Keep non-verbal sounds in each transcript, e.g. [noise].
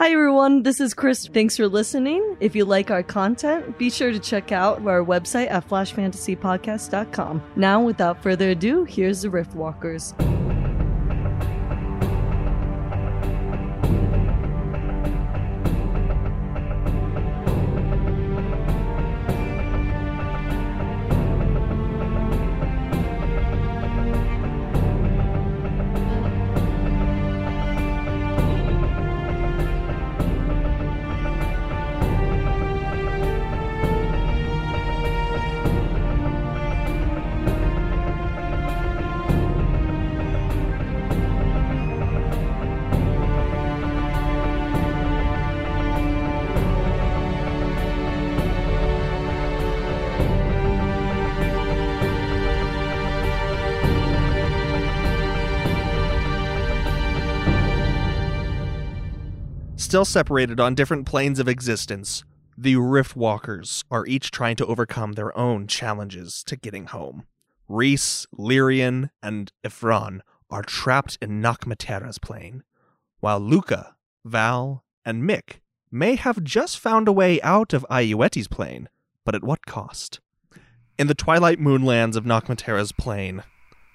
Hi everyone, this is Chris. Thanks for listening. If you like our content, be sure to check out our website at flashfantasypodcast.com. Now, without further ado, here's the Riftwalkers. Still separated on different planes of existence, the Riftwalkers are each trying to overcome their own challenges to getting home. Reese, Lyrian, and Ifran are trapped in Nakmatera's plane, while Luca, Val, and Mick may have just found a way out of Ayueti's plane, but at what cost? In the twilight moonlands of Nakmatera's plane,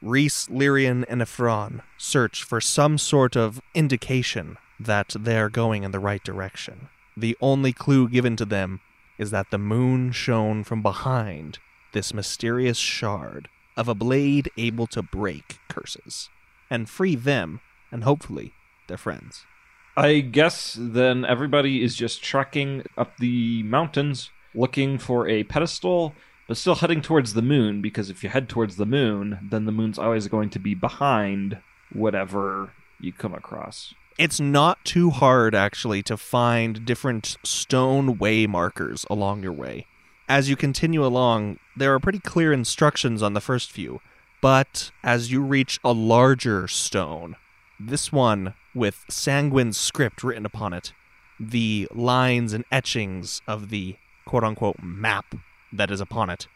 Reese, Lyrian, and Ephron search for some sort of indication that they're going in the right direction. The only clue given to them is that the moon shone from behind this mysterious shard of a blade able to break curses and free them and hopefully their friends. I guess then everybody is just trekking up the mountains looking for a pedestal, but still heading towards the moon because if you head towards the moon, then the moon's always going to be behind whatever you come across. It's not too hard actually to find different stone way markers along your way. As you continue along, there are pretty clear instructions on the first few, but as you reach a larger stone, this one with Sanguine's script written upon it, the lines and etchings of the quote unquote map that is upon it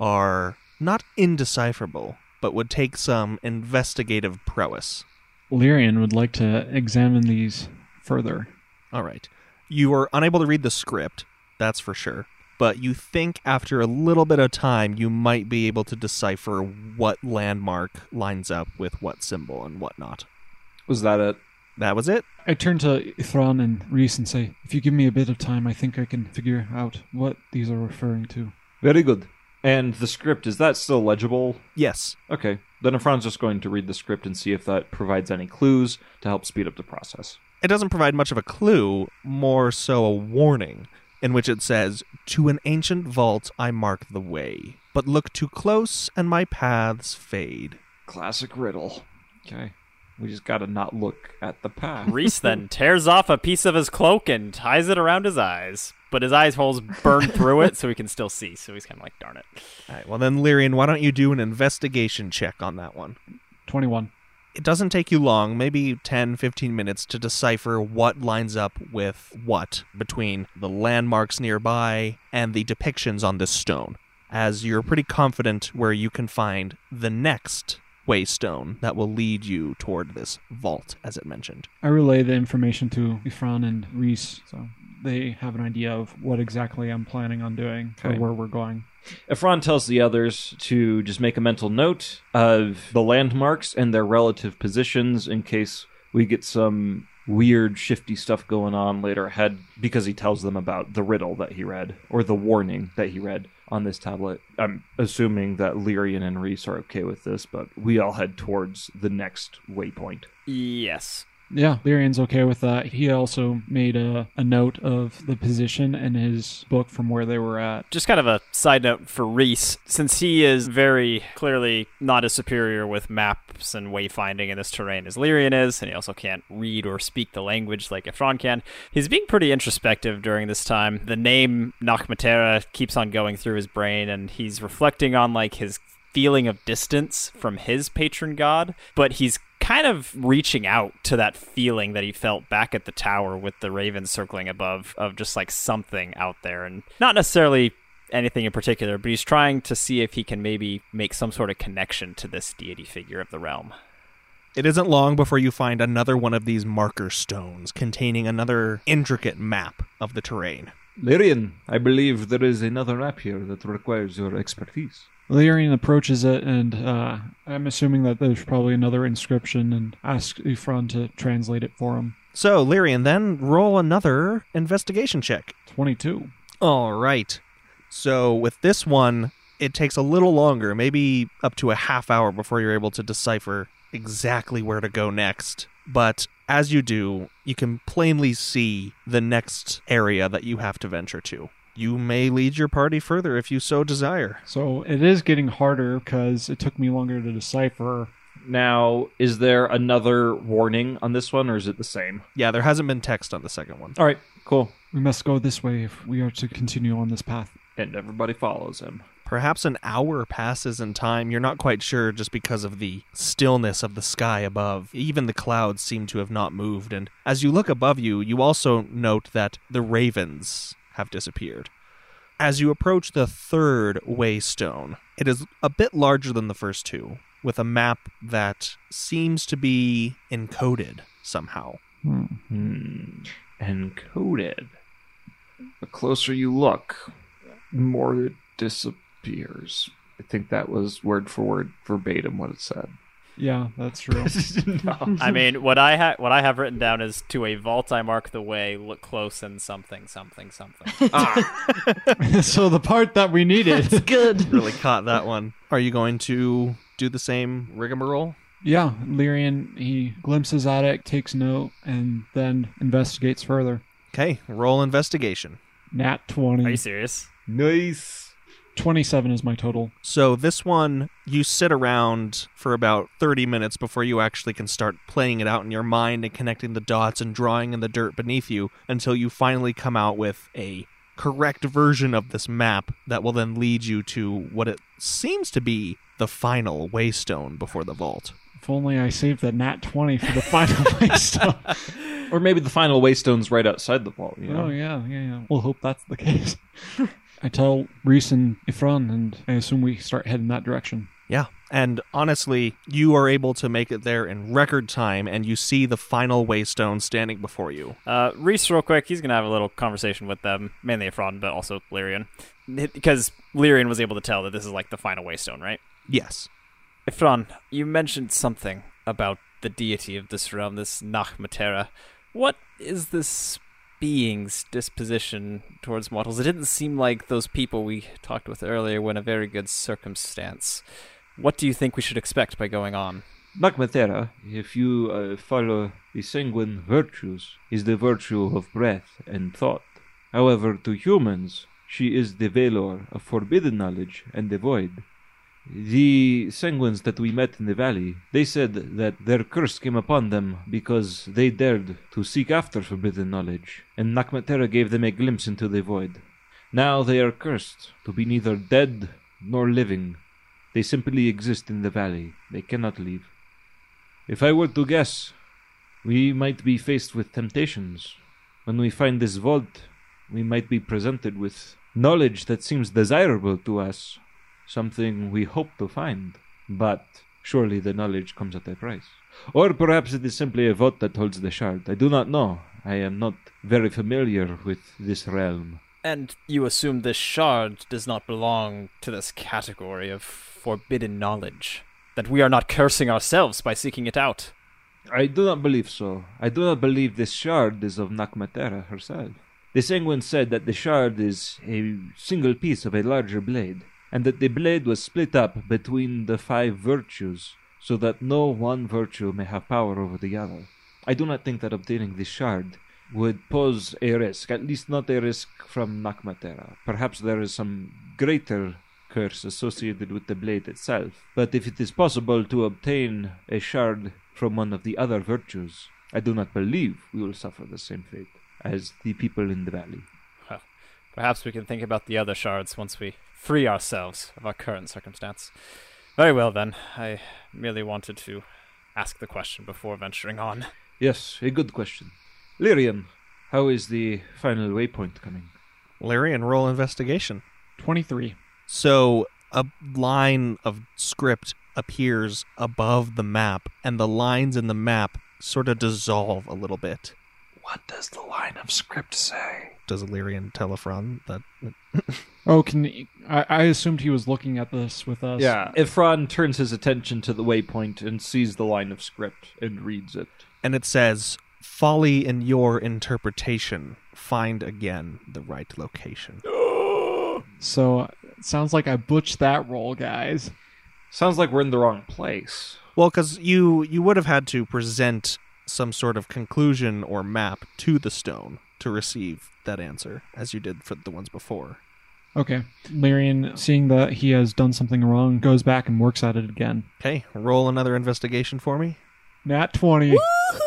are not indecipherable, but would take some investigative prowess. Lyrian would like to examine these further. All right. You are unable to read the script, that's for sure. But you think after a little bit of time you might be able to decipher what landmark lines up with what symbol and whatnot. Was that it? That was it. I turn to Ithran and Reese and say, If you give me a bit of time, I think I can figure out what these are referring to. Very good. And the script, is that still legible? Yes. Okay. Then Efron's just going to read the script and see if that provides any clues to help speed up the process. It doesn't provide much of a clue, more so a warning, in which it says, To an ancient vault I mark the way, but look too close and my paths fade. Classic riddle. Okay. We just gotta not look at the path. Reese then tears off a piece of his cloak and ties it around his eyes. But his eyes holes burn through it, so he can still see. So he's kind of like, darn it. All right, well then, Lyrian, why don't you do an investigation check on that one? 21. It doesn't take you long, maybe 10, 15 minutes to decipher what lines up with what between the landmarks nearby and the depictions on this stone, as you're pretty confident where you can find the next waystone that will lead you toward this vault, as it mentioned. I relay the information to Ifran and Reese, so they have an idea of what exactly I'm planning on doing Okay. or where we're going. Efron tells the others to just make a mental note of the landmarks and their relative positions in case we get some weird, shifty stuff going on later ahead because he tells them about the riddle that he read or the warning that he read on this tablet. I'm assuming that Lyrian and Reese are okay with this, but we all head towards the next waypoint. Yes. Yeah, Lyrian's okay with that. He also made a, a note of the position in his book from where they were at. Just kind of a side note for Reese, since he is very clearly not as superior with maps and wayfinding in this terrain as Lyrian is, and he also can't read or speak the language like Efron can, he's being pretty introspective during this time. The name Nakmatera keeps on going through his brain, and he's reflecting on like his feeling of distance from his patron god, but he's kind of reaching out to that feeling that he felt back at the tower with the ravens circling above of just like something out there and not necessarily anything in particular, but he's trying to see if he can maybe make some sort of connection to this deity figure of the realm. It isn't long before you find another one of these marker stones containing another intricate map of the terrain. Lyrian, I believe there is another map here that requires your expertise. Lyrian approaches it, and uh, I'm assuming that there's probably another inscription, and asks Ifron to translate it for him. So, Lyrian, then roll another investigation check. 22. All right. So, with this one, it takes a little longer, maybe up to a half hour before you're able to decipher exactly where to go next. But as you do, you can plainly see the next area that you have to venture to. You may lead your party further if you so desire. So it is getting harder because it took me longer to decipher. Now, is there another warning on this one, or is it the same? Yeah, there hasn't been text on the second one. All right, cool. We must go this way if we are to continue on this path. And everybody follows him. Perhaps an hour passes in time. You're not quite sure just because of the stillness of the sky above. Even the clouds seem to have not moved. And as you look above you, you also note that the ravens have disappeared. As you approach the third waystone, it is a bit larger than the first two, with a map that seems to be encoded somehow. Hmm. Encoded. The closer you look, the more it disappears. I think that was word for word verbatim what it said. Yeah, that's true. [laughs] no. I mean, what I ha- what I have written down is to a vault I mark the way, look close and something, something, something. [laughs] Ah. [laughs] so the part that we It's needed. good. Really caught that one. Are you going to do the same rigmarole? Yeah, Lyrian, he glimpses at it, takes note, and then investigates further. Okay, roll investigation. Nat 20. Are you serious? Nice. 27 is my total. So this one, you sit around for about 30 minutes before you actually can start playing it out in your mind and connecting the dots and drawing in the dirt beneath you until you finally come out with a correct version of this map that will then lead you to what it seems to be the final waystone before the vault. If only I saved the Nat 20 for the final [laughs] waystone. Or maybe the final waystone's right outside the vault. You oh, know? Oh, yeah, yeah, yeah. We'll hope that's the case. [laughs] I tell Reese and Ifran, and I assume we start heading that direction. Yeah. And honestly, you are able to make it there in record time and you see the final waystone standing before you. Uh, Reese, real quick, he's gonna have a little conversation with them, mainly Efron, but also Lyrian, because Lyrian was able to tell that this is like the final waystone, right? Yes. Efron, you mentioned something about the deity of this realm, this Nakmatera. What is this being's disposition towards mortals? It didn't seem like those people we talked with earlier were in a very good circumstance. What do you think we should expect by going on? Nakmatera, if you uh, follow the sanguine virtues, is the virtue of breath and thought. However, to humans, she is the Valor of forbidden knowledge and the void. The sanguines that we met in the valley, they said that their curse came upon them because they dared to seek after forbidden knowledge, and Nakmatera gave them a glimpse into the void. Now they are cursed to be neither dead nor living. They simply exist in the valley. They cannot leave. If I were to guess, we might be faced with temptations. When we find this vault, we might be presented with knowledge that seems desirable to us, something we hope to find. But surely the knowledge comes at a price. Or perhaps it is simply a vault that holds the shard. I do not know. I am not very familiar with this realm. And you assume this shard does not belong to this category of forbidden knowledge? That we are not cursing ourselves by seeking it out? I do not believe so. I do not believe this shard is of Nakmatera herself. The Sanguine said that the shard is a single piece of a larger blade, and that the blade was split up between the five virtues, so that no one virtue may have power over the other. I do not think that obtaining this shard would pose a risk, at least not a risk from Nakmatera. Perhaps there is some greater curse associated with the blade itself, but if it is possible to obtain a shard from one of the other virtues, I do not believe we will suffer the same fate as the people in the valley. Well, Perhaps we can think about the other shards once we free ourselves of our current circumstance. Very well, then. I merely wanted to ask the question before venturing on. Yes, a good question. Lyrian, how is the final waypoint coming? Larry, and roll investigation. 23. So a line of script appears above the map, and the lines in the map sort of dissolve a little bit. What does the line of script say? Does Illyrian tell Efron that? [laughs] Oh, can he- I, I assumed he was looking at this with us. Yeah. Ifron turns his attention to the waypoint and sees the line of script and reads it. And it says, "Folly in your interpretation. Find again the right location." [gasps] So it sounds like I butched that role, guys. Sounds like we're in the wrong place. Well, because you you would have had to present some sort of conclusion or map to the stone to receive that answer, as you did for the ones before. Okay. Lyrian, seeing that he has done something wrong, goes back and works at it again. Okay, roll another investigation for me. Nat 20. Woohoo!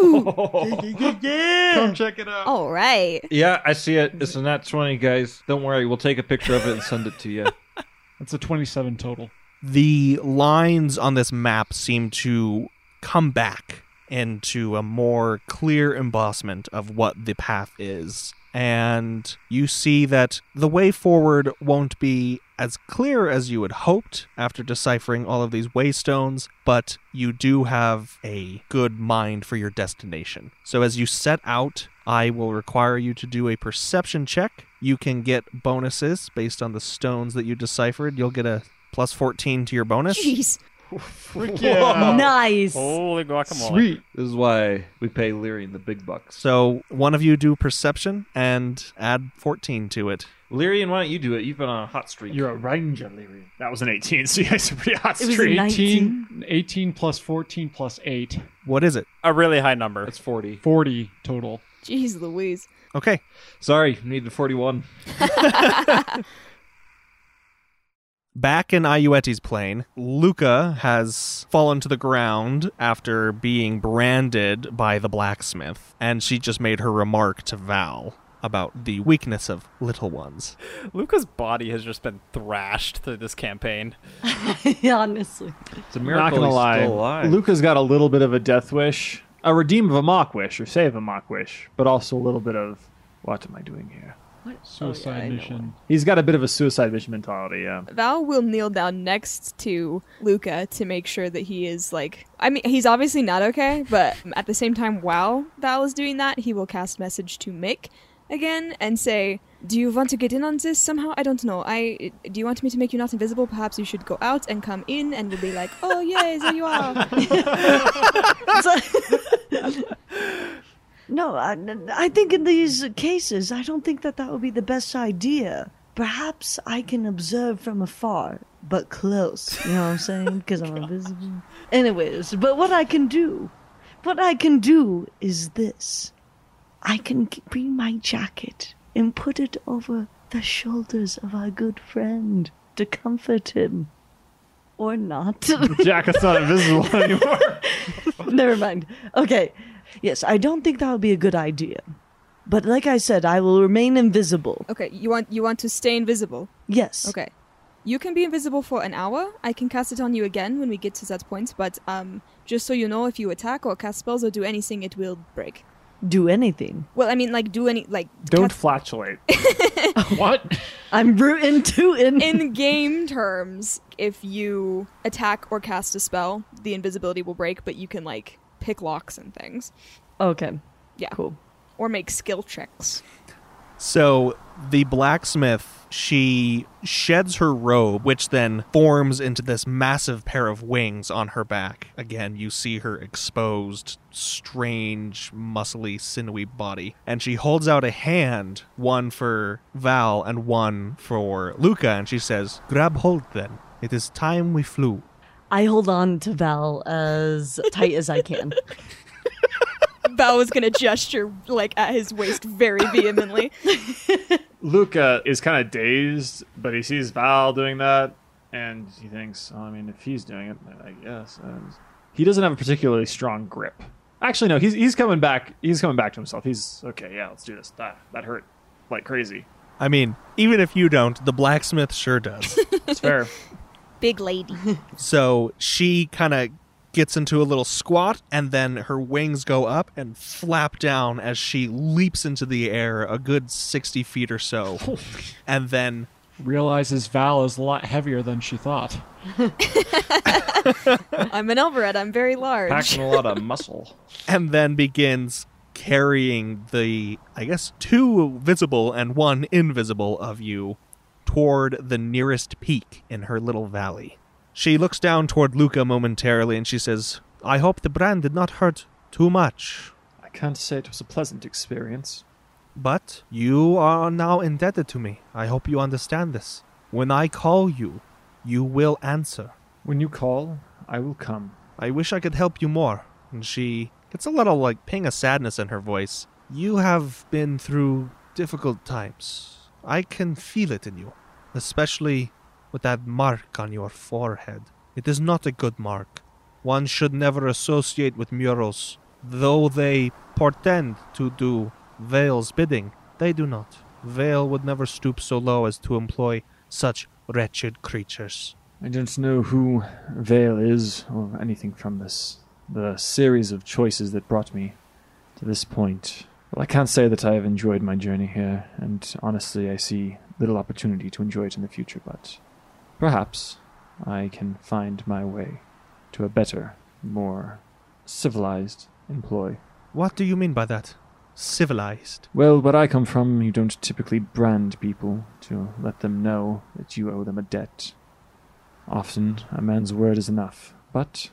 [laughs] Come check it out. All right. Yeah, I see it. It's a nat 20, guys. Don't worry. We'll take a picture of it and send it to you. [laughs] That's a 27 total. The lines on this map seem to come back into a more clear embossment of what the path is. And you see that the way forward won't be as clear as you had hoped after deciphering all of these waystones, but you do have a good mind for your destination. So as you set out, I will require you to do a perception check. You can get bonuses based on the stones that you deciphered. You'll get a plus 14 to your bonus. Jeez. Nice. Holy guacamole. Sweet. This is why we pay Lyrian the big bucks. So one of you do perception and add 14 to it. Lyrian, why don't you do it? You've been on a hot streak. You're a ranger, Lyrian. That was an 18, [laughs] so yeah, it's a pretty hot It was a streak. 18, 18 plus 14 plus 8. What is it? A really high number. That's 40. 40 total. Jeez Louise. Okay. Sorry, needed 41. [laughs] [laughs] Back in Ayueti's plane, Luca has fallen to the ground after being branded by the blacksmith, and she just made her remark to Val about the weakness of little ones. Luca's body has just been thrashed through this campaign. [laughs] Honestly. It's a I'm miracle not gonna he's lie. still alive. Luca's got a little bit of a death wish, a redeem of a mock wish, or save a mock wish, but also a little bit of what am I doing here? Oh, suicide Oh, I know mission. He's got a bit of a suicide mission mentality. Yeah. Val will kneel down next to Luca to make sure that he is like. I mean, he's obviously not okay, but at the same time, while Val is doing that, he will cast message to Mick again and say, "Do you want to get in on this somehow? I don't know. I do you want me to make you not invisible? Perhaps you should go out and come in, and we'll be like, oh yay, there you are." [laughs] [laughs] No, I, I think in these cases, I don't think that that would be the best idea. Perhaps I can observe from afar, but close. You know what I'm saying? Because I'm [laughs] invisible. Anyways, but what I can do, what I can do is this. I can bring my jacket and put it over the shoulders of our good friend to comfort him. Or not. Jacket's not invisible [laughs] anymore. Never mind. Okay. Yes, I don't think that would be a good idea. But like I said, I will remain invisible. okay, you want you want to stay invisible. Yes. Okay. You can be invisible for an hour. I can cast it on you again when we get to that point, but um just so you know if you attack or cast spells or do anything it will break. Do anything. Well, I mean like do any like Don't cast- flatulate. [laughs] What? I'm rooting to in. in game terms, if you attack or cast a spell, the invisibility will break, but you can like pick locks and things oh, okay. Yeah. Cool. or make skill checks. So the blacksmith, she sheds her robe, which then forms into this massive pair of wings on her back. Again, you see her exposed, strange, muscly, sinewy body. And she holds out a hand, one for Val and one for Luca, and she says, Grab hold then. It is time we flew. I hold on to Val as tight as I can. [laughs] Val was gonna gesture like at his waist very vehemently. [laughs] Luca is kind of dazed, but he sees Val doing that, and he thinks, oh, I mean, if he's doing it, I guess. And he doesn't have a particularly strong grip. Actually, no, he's he's coming back. He's coming back to himself. He's okay. Yeah, let's do this. That that hurt like crazy. I mean, even if you don't, the blacksmith sure does. It's fair. [laughs] Big lady. [laughs] So she kind of gets into a little squat, and then her wings go up and flap down as she leaps into the air a good 60 feet or so. and then realizes Val is a lot heavier than she thought. [laughs] I'm an Elvered. I'm very large. Packing a lot of muscle. [laughs] and then begins carrying the, I guess, two visible and one invisible of you toward the nearest peak in her little valley. She looks down toward Luca momentarily and she says, I hope the brand did not hurt too much. I can't say it was a pleasant experience. But you are now indebted to me. I hope you understand this. When I call you, you will answer. When you call, I will come. I wish I could help you more. And she gets a little like ping of sadness in her voice. You have been through difficult times. I can feel it in you, especially with that mark on your forehead. It is not a good mark. One should never associate with murals. Though they portend to do Vale's bidding, they do not. Vale would never stoop so low as to employ such wretched creatures. I don't know who Vale is or anything from this. The series of choices that brought me to this point. Well, I can't say that I have enjoyed my journey here, and honestly, I see little opportunity to enjoy it in the future, but perhaps I can find my way to a better, more civilized employ. What do you mean by that? Civilized. Well, where I come from, you don't typically brand people to let them know that you owe them a debt. Often, a man's word is enough. But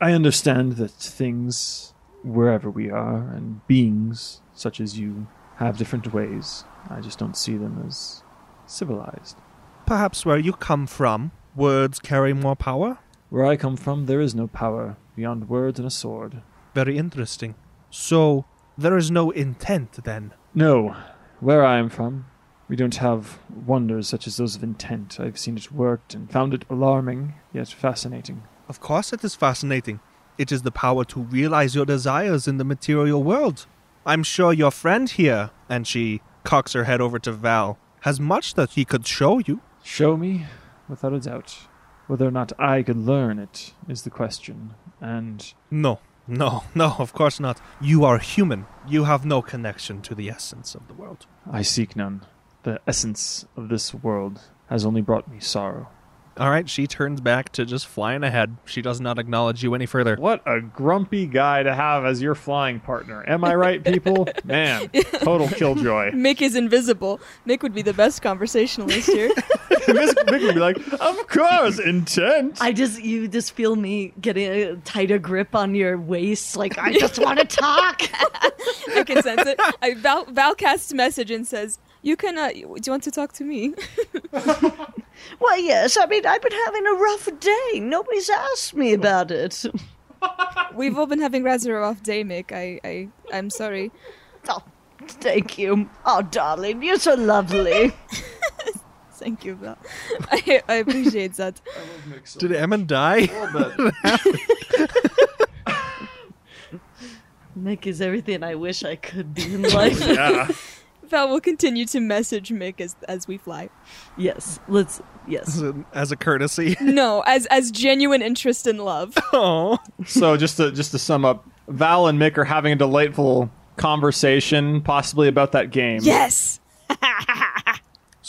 I understand that things, wherever we are, and beings such as you, have different ways. I just don't see them as civilized. Perhaps where you come from, words carry more power? Where I come from, there is no power beyond words and a sword. Very interesting. So, there is no intent then? No, where I am from, we don't have wonders such as those of intent. I've seen it worked and found it alarming, yet fascinating. Of course, it is fascinating. It is the power to realize your desires in the material world. I'm sure your friend here, and she cocks her head over to Val, has much that he could show you. Show me, without a doubt. Whether or not I could learn it is the question. And No, no, [laughs] no, of course not. You are human. You have no connection to the essence of the world. I seek none. The essence of this world has only brought me sorrow. All right, she turns back to just flying ahead. She does not acknowledge you any further. What a grumpy guy to have as your flying partner. Am I right, people? [laughs] Man, total killjoy. Mick is invisible. Mick would be the best conversationalist here. [laughs] Mick would be like, of course, intent. I just you just feel me getting a tighter grip on your waist, like I just want to talk. [laughs] I can sense it. I, Val, Val casts message and says, "You can. Uh, do you want to talk to me?" [laughs] Well, yes. I mean, I've been having a rough day. Nobody's asked me about it. [laughs] We've all been having rather a rough day, Mick. I, I, I'm sorry. Oh, thank you. Oh, darling, you're so lovely. [laughs] Thank you, Val. I, I appreciate that. Did Emmon die? Mick is everything I wish I could be in life. Yeah. Val will continue to message Mick as as we fly. yes, let's. Yes. As a, as a courtesy. [laughs] No, as as genuine interest in love. [laughs] Oh. So just to just to sum up, Val and Mick are having a delightful conversation, possibly about that game. Yes. [laughs]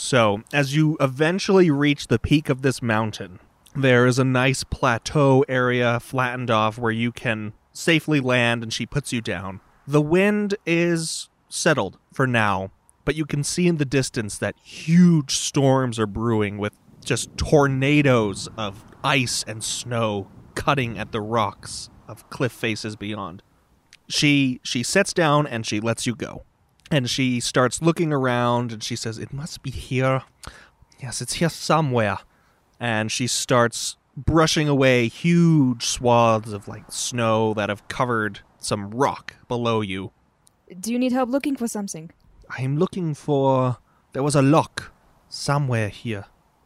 So, as you eventually reach the peak of this mountain, there is a nice plateau area flattened off where you can safely land, and she puts you down. The wind is settled for now, but you can see in the distance that huge storms are brewing with just tornadoes of ice and snow cutting at the rocks of cliff faces beyond. She she sits down and she lets you go. And she starts looking around and she says it must be here. Yes it's here somewhere. And she starts brushing away huge swaths of like snow that have covered some rock below you Do you need help looking for something? i'm looking for there was a lock somewhere here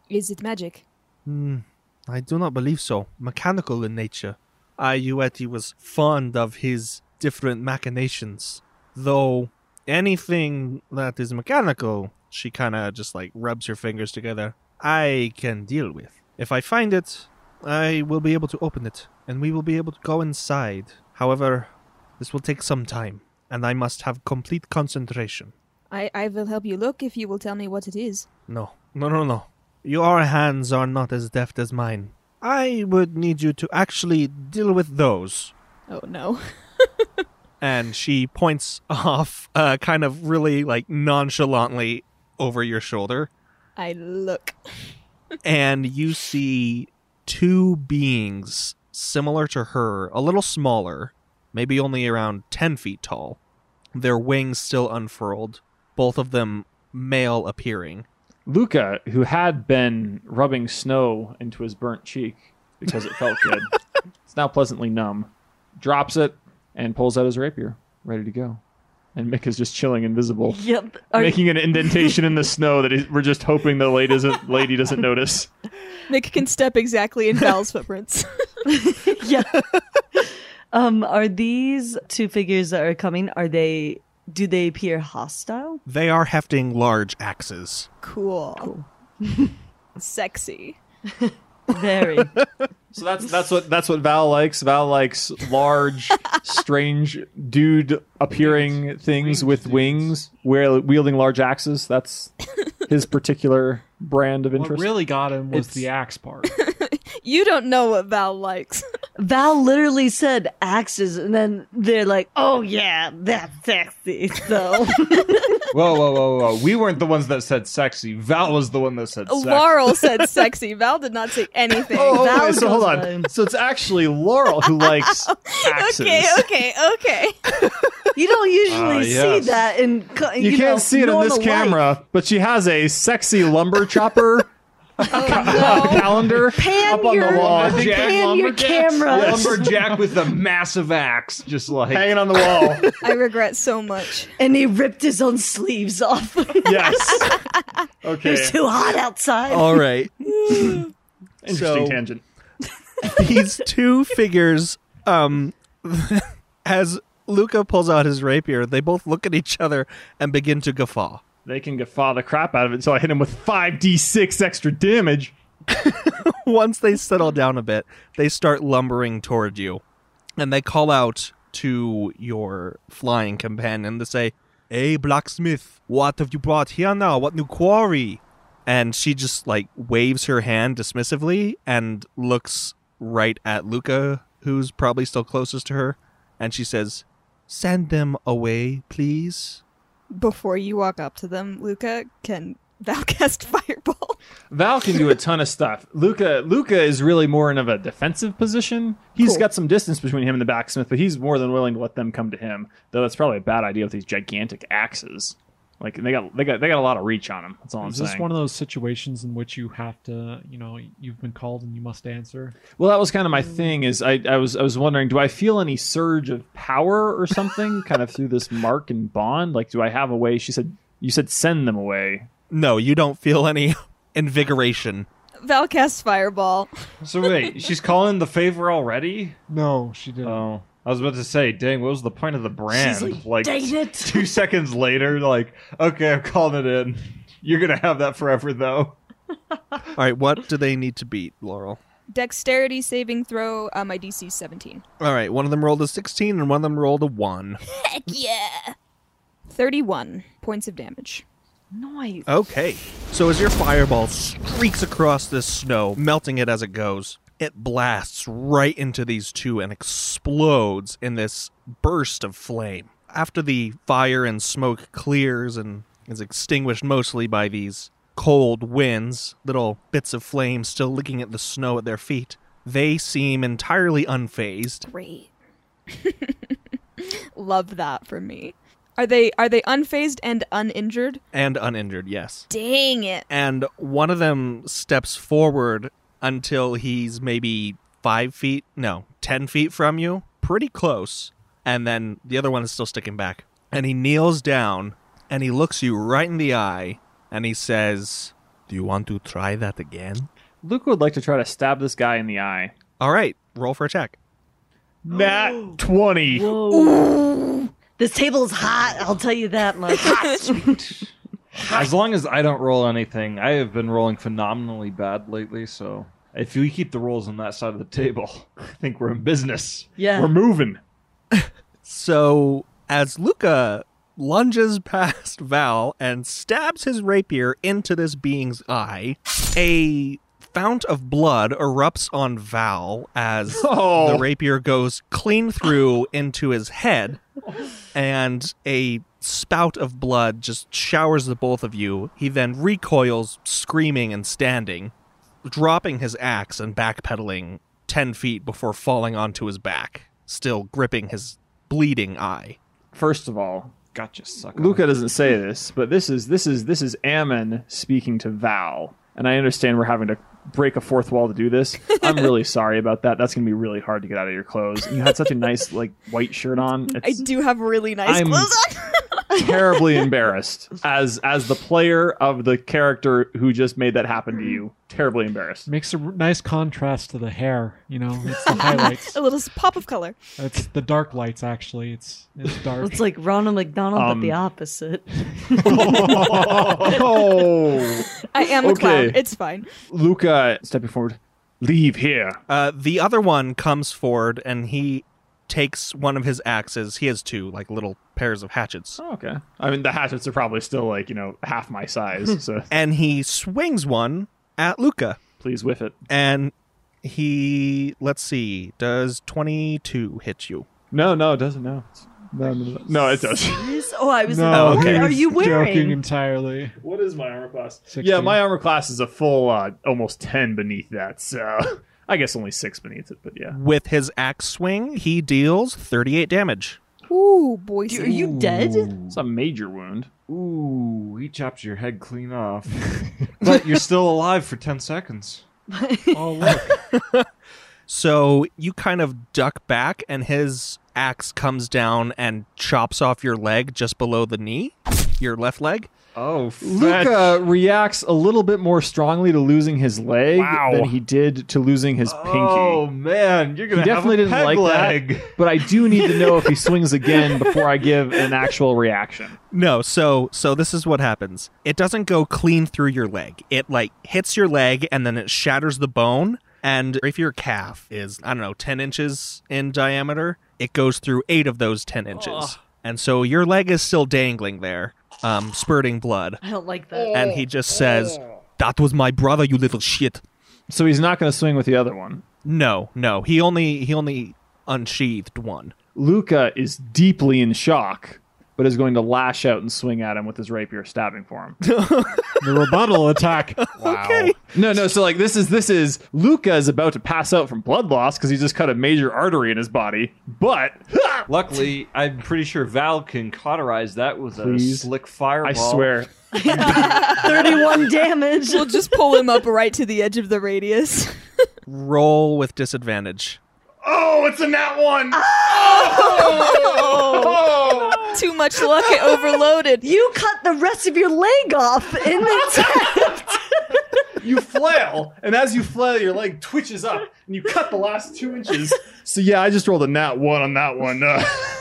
Is it magic? Hmm, i do not believe so mechanical in nature ayueti was fond of his different machinations though anything that is mechanical, she kind of just like rubs her fingers together, I can deal with. If I find it, I will be able to open it, and we will be able to go inside. However, this will take some time, and I must have complete concentration. I I will help you look if you will tell me what it is. No, No, no, no. Your hands are not as deft as mine. I would need you to actually deal with those. Oh no. [laughs] And she points off, uh, kind of really like nonchalantly over your shoulder. I look. [laughs] and you see two beings similar to her, a little smaller, maybe only around 10 feet tall. Their wings still unfurled, both of them male appearing. Luca, who had been rubbing snow into his burnt cheek because it felt good, [laughs] it's now pleasantly numb, drops it and pulls out his rapier, ready to go. And Mick is just chilling invisible, Yep. Are, making an [laughs] indentation in the snow that he- we're just hoping the lady doesn't, lady doesn't notice. Mick can step exactly in Val's footprints. [laughs] yeah. Um, are these two figures that are coming? Are they? Do they appear hostile? They are hefting large axes. cool. [laughs] Sexy. [laughs] Very. So that's that's what that's what Val likes. Val likes large, [laughs] strange dude appearing things with wings, where wielding large axes. That's his particular brand of What interest. really got him was It's- the axe part. You don't know what Val likes. Val literally said axes, and then they're like, "Oh yeah, that's sexy." So [laughs] Whoa, whoa, whoa, whoa! We weren't the ones that said sexy. Val was the one that said sexy. Laurel said [laughs] sexy. Val did not say anything. Oh, Val okay, so hold on. by- So it's actually Laurel who [laughs] likes axes. okay, okay, okay. you don't usually Ah, see that in. co- You, You, can't know, see it in this normal life. camera, but she has a sexy lumber chopper [laughs] calendar Pan up on your, the wall, pan your camera. Yes. lumberjack with a massive axe, just like hanging on the wall. [laughs] I regret so much. And he ripped his own sleeves off. [laughs] yes. Okay. It's too hot outside. All right. Interesting so- tangent. These two figures, um, as Luca pulls out his rapier, they both look at each other and begin to guffaw. They can guffaw the crap out of it until I hit him with 5d6 extra damage. [laughs] Once they settle down a bit, they start lumbering toward you. And they call out to your flying companion to say, Hey, blacksmith, what have you brought here now? What new quarry? And she just like waves her hand dismissively and looks right at Luca, who's probably still closest to her. And she says, Send them away, please. Before you walk up to them, Luca, can Val [laughs] cast Fireball? Val can do a ton of stuff. Luca Luca is really more in of a defensive position. He's Cool. got some distance between him and the backsmith, but he's more than willing to let them come to him. Though that's probably a bad idea with these gigantic axes. Like they got they got they got a lot of reach on them. That's all I'm saying. Is this one of those situations in which you have to, you know, you've been called and you must answer? Well, that was kind of my thing. Is I, I was I was wondering, do I feel any surge of power or something, [laughs] kind of through this mark and bond? Like, do I have a way? She said, you said send them away. No, you don't feel any [laughs] invigoration. Val casts Fireball. So wait, she's calling the favor already? No, she didn't. Oh, I was about to say, dang, what was the point of the brand? She's like, dang it. [laughs] two seconds later, like, okay, I'm calling it in. [laughs] You're gonna have that forever, though. [laughs] All right, what do they need to beat, Laurel? Dexterity saving throw. Uh, my DC 17. All right, one of them rolled a 16 and one of them rolled a 1. Heck yeah! 31 points of damage. Nice. Okay. So as your fireball streaks across this snow, melting it as it goes, it blasts right into these two and explodes in this burst of flame. After the fire and smoke clears and is extinguished mostly by these cold winds, little bits of flame still licking at the snow at their feet, they seem entirely unfazed. Great. [laughs] Love that for me. Are they are they unfazed and uninjured? And uninjured, yes. Dang it. and one of them steps forward until he's maybe five feet, no, ten feet from you, pretty close, and then the other one is still sticking back. And he kneels down and he looks you right in the eye and he says, "Do you want to try that again?" Luke would like to try to stab this guy in the eye. All right, roll for a check. Nat twenty. Whoa. This is hot, I'll tell you that much. [laughs] As long as I don't roll anything, I have been rolling phenomenally bad lately. So if we keep the rolls on that side of the table, [laughs] I think we're in business. yeah. We're moving. [laughs] So as Luca lunges past [laughs] Val and stabs his rapier into this being's eye. A fount of blood erupts on Val as Oh. the rapier goes clean through into his head, and a spout of blood just showers the both of you. He then recoils, screaming and standing, dropping his axe and backpedaling 10 feet before falling onto his back, still gripping his bleeding eye. First of all, Gotcha, sucker. Luca doesn't say this, but this is this is this is Ammon speaking to Val, and I understand we're having to break a fourth wall to do this. [laughs] I'm really sorry about that. That's gonna be really hard to get out of your clothes. You had such a nice like white shirt on. I do have really nice I'm- clothes on. [laughs] terribly [laughs] embarrassed as as the player of the character who just made that happen to you. Terribly embarrassed. Makes a r- nice contrast to the hair. You know, it's the highlights. [laughs] a little pop of color. It's the dark lights. Actually, it's it's [laughs] dark. It's like Ronald McDonald, Um, but the opposite. Oh, I am a Okay. clown. It's fine. Luca, stepping forward. Leave here. Uh, the other one comes forward and he takes one of his axes. He has two, like little pairs of hatchets. Oh, okay. I mean, the hatchets are probably still like you know half my size, [laughs] so And he swings one at Luca. please whiff it. And he, let's see, does 22 hit you? No, no, it doesn't. No, no, no, no. no it does. [laughs] Oh, I was. no, like, what okay. are he's you Joking entirely. What is my armor class? 16. Yeah, my armor class is a full uh, almost 10 beneath that, so [laughs] I guess only 6 beneath it, but yeah. With his axe swing, he deals 38 damage. Ooh, boy. Are you dead? It's a major wound. Ooh, he chops your head clean off. [laughs] but you're still alive for 10 seconds. [laughs] Oh look, [laughs] So you kind of duck back, and his axe comes down and chops off your leg just below the knee, your left leg. Oh, Luca reacts a little bit more strongly to losing his leg Wow. than he did to losing his Oh, pinky. Oh man, you're going to have definitely a didn't peg like leg. that, but I do need to know if he [laughs] swings again before I give an actual reaction. No, so so this is what happens. It doesn't go clean through your leg. It like hits your leg and then it shatters the bone. And if your calf is I don't know ten inches in diameter, it goes through eight of those ten inches. And so your leg is still dangling there, um, spurting blood. I don't like that. And he just says, "That was my brother, you little shit." So he's not going to swing with the other one. No, no, he only he only unsheathed one. Luca is deeply in shock, but is going to lash out and swing at him with his rapier, stabbing for him. [laughs] the rebuttal attack. [laughs] Okay. No, no. So like this is this is Luca is about to pass out from blood loss because he just cut a major artery in his body. But [laughs] Luckily, I'm pretty sure Val can cauterize that with Please. a slick fireball. I swear, Thirty-one damage. We'll just pull him up right to the edge of the radius. Roll with disadvantage. Oh, it's a nat one. Too much luck. It overloaded. You cut the rest of your leg off in the [laughs] top you flail, and as you flail, your leg twitches up, and you cut the last two inches. So yeah, I just rolled a nat one on that one. Uh, [laughs]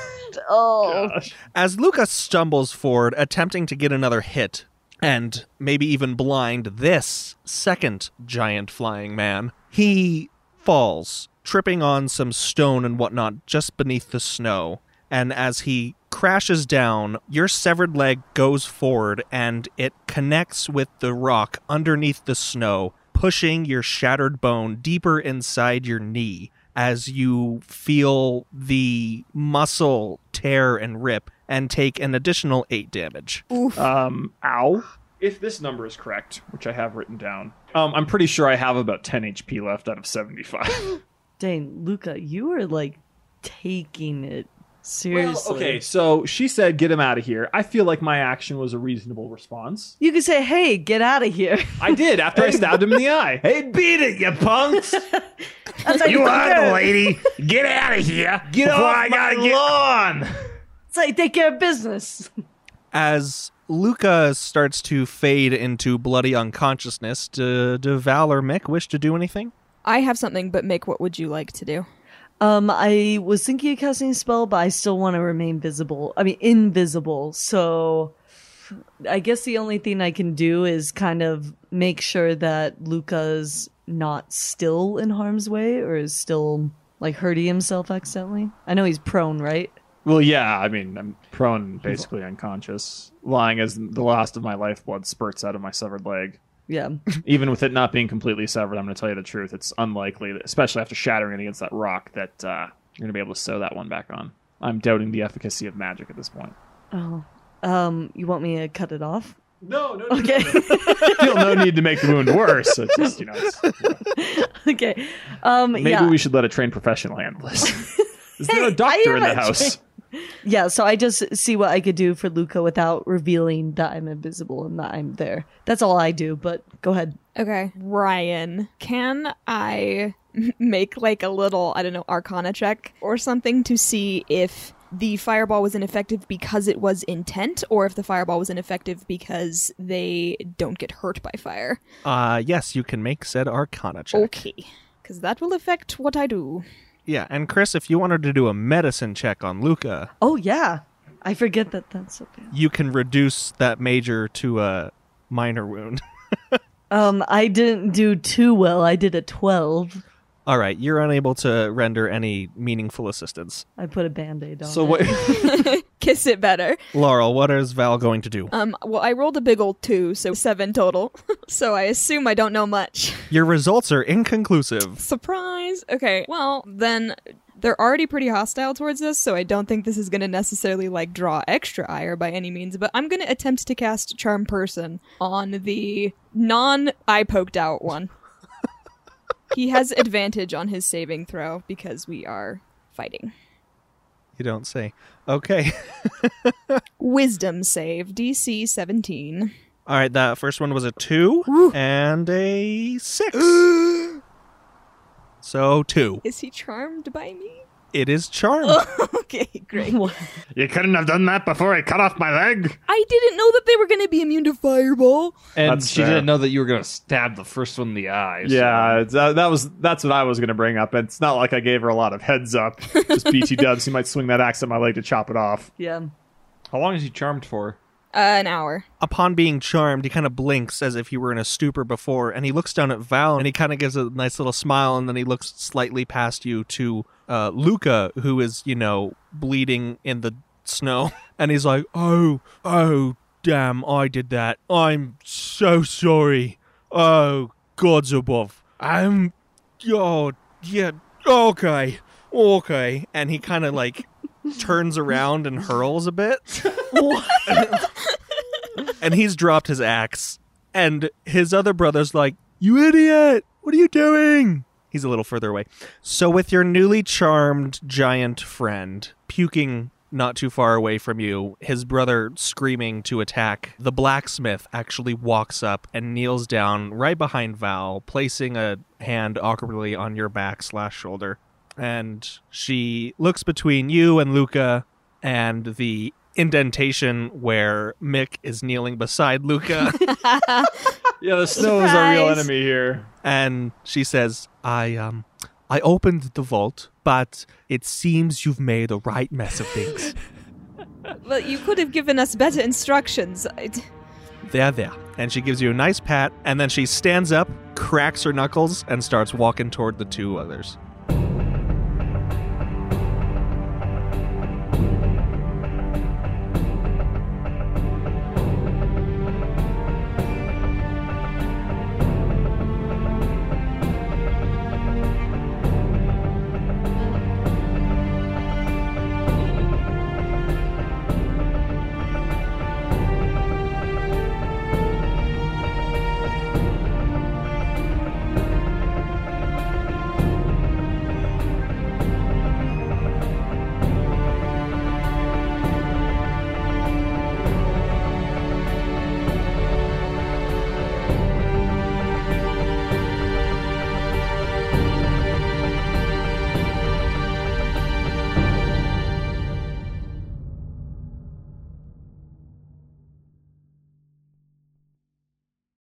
Oh, gosh. As Lucas stumbles forward, attempting to get another hit, and maybe even blind this second giant flying man, he falls, tripping on some stone and whatnot just beneath the snow. And as he crashes down, your severed leg goes forward and it connects with the rock underneath the snow, pushing your shattered bone deeper inside your knee as you feel the muscle tear and rip and take an additional 8 damage. Um, ow. If this number is correct, which I have written down, um, I'm pretty sure I have about 10 HP left out of 75. [laughs] dang, Luca, you are like taking it seriously. okay, so she said, "Get him out of here." I feel like my action was a reasonable response. You could say, "Hey, get out of here." I did after I [laughs] stabbed him in the eye. Hey, beat it, you punks! [laughs] That's how you are the lady. Get out of here. Get off my lawn. It's like take care of business. As Luca starts to fade into bloody unconsciousness, do, do Val or Mick wish to do anything? I have something, but Mick, what would you like to do? Um, I was thinking of casting a spell, but I still want to remain visible. I mean, invisible. So, I guess the only thing I can do is kind of make sure that Luca's not still in harm's way or is still like hurting himself accidentally. I know he's prone, right? Well, yeah. I mean, I'm prone, basically unconscious, lying as the last of my lifeblood spurts out of my severed leg. Yeah. [laughs] Even with it not being completely severed, I'm going to tell you the truth. It's unlikely, especially after shattering it against that rock, that uh, you're going to be able to sew that one back on. I'm doubting the efficacy of magic at this point. Oh. Um, you want me to cut it off? No, no, Okay. Feel [laughs] no need to make the wound worse. It's just, you know, it's- okay. Um, maybe yeah. we should let a trained professional handle this. [laughs] Is there a doctor in the a house? Yeah, so I just see what I could do for Luca without revealing that I'm invisible and that I'm there. That's all I do, but go ahead. Okay. Ryan, can I [laughs] make like a little, I don't know, arcana check or something to see if the fireball was ineffective because it was intent or if the fireball was ineffective because they don't get hurt by fire? Uh, yes, you can make said Arcana check. Okay. Because that will affect what I do. Yeah, and Chris, if you wanted to do a medicine check on Luca, Oh, yeah. I forget that that's so bad. you can reduce that major to a minor wound. [laughs] Um, I didn't do too well. I did a 12. All right, you're unable to render any meaningful assistance. I put a band aid on. So it. what? [laughs] Kiss it better. Laurel, what is Val going to do? Um, well, I rolled a big old two, so seven total. [laughs] so I assume I don't know much. Your results are inconclusive. Surprise! Okay, well, then they're already pretty hostile towards us, so I don't think this is going to necessarily like draw extra ire by any means, but I'm going to attempt to cast Charm Person on the non eye poked out one. He has advantage on his saving throw because we are fighting. You don't say. Okay. [laughs] Wisdom save, DC 17. All right, that first one was a two and a six. [gasps] so two. Is he charmed by me? It is charmed. [laughs] okay, great. you couldn't have done that before I cut off my leg? I didn't know that they were going to be immune to fireball. And That's she fair. didn't know that you were going to stab the first one in the eye. so- Yeah, it's- that, that was that's what I was going to bring up. And it's not like I gave her a lot of heads up. Just [laughs] BT dubs. He might swing that axe at my leg to chop it off. yeah. How long is he charmed for? Uh, an hour. Upon being charmed, he kind of blinks as if he were in a stupor before, and he looks down at Val and he kind of gives a nice little smile, and then he looks slightly past you to uh, Luca, who is, you know, bleeding in the snow, [laughs] and he's like, "Oh, oh, damn, I did that. I'm so sorry. Oh, gods above. I'm, oh, yeah, okay, okay," and he kind of like turns around and hurls a bit [laughs] and he's dropped his axe. And his other brother's like, You idiot! What are you doing? He's a little further away. So, with your newly charmed giant friend puking not too far away from you, his brother screaming to attack, the blacksmith actually walks up and kneels down right behind Val, placing a hand awkwardly on your back slash shoulder. And she looks between you and Luca and the indentation where Mick is kneeling beside Luca. [laughs] [laughs] Yeah, the snow is our real enemy here. and she says, "I um I opened the vault, but it seems you've made a right mess of things. [laughs] Well, you could have given us better instructions. I- there, there." And she gives you a nice pat, and then she stands up, cracks her knuckles, and starts walking toward the two others.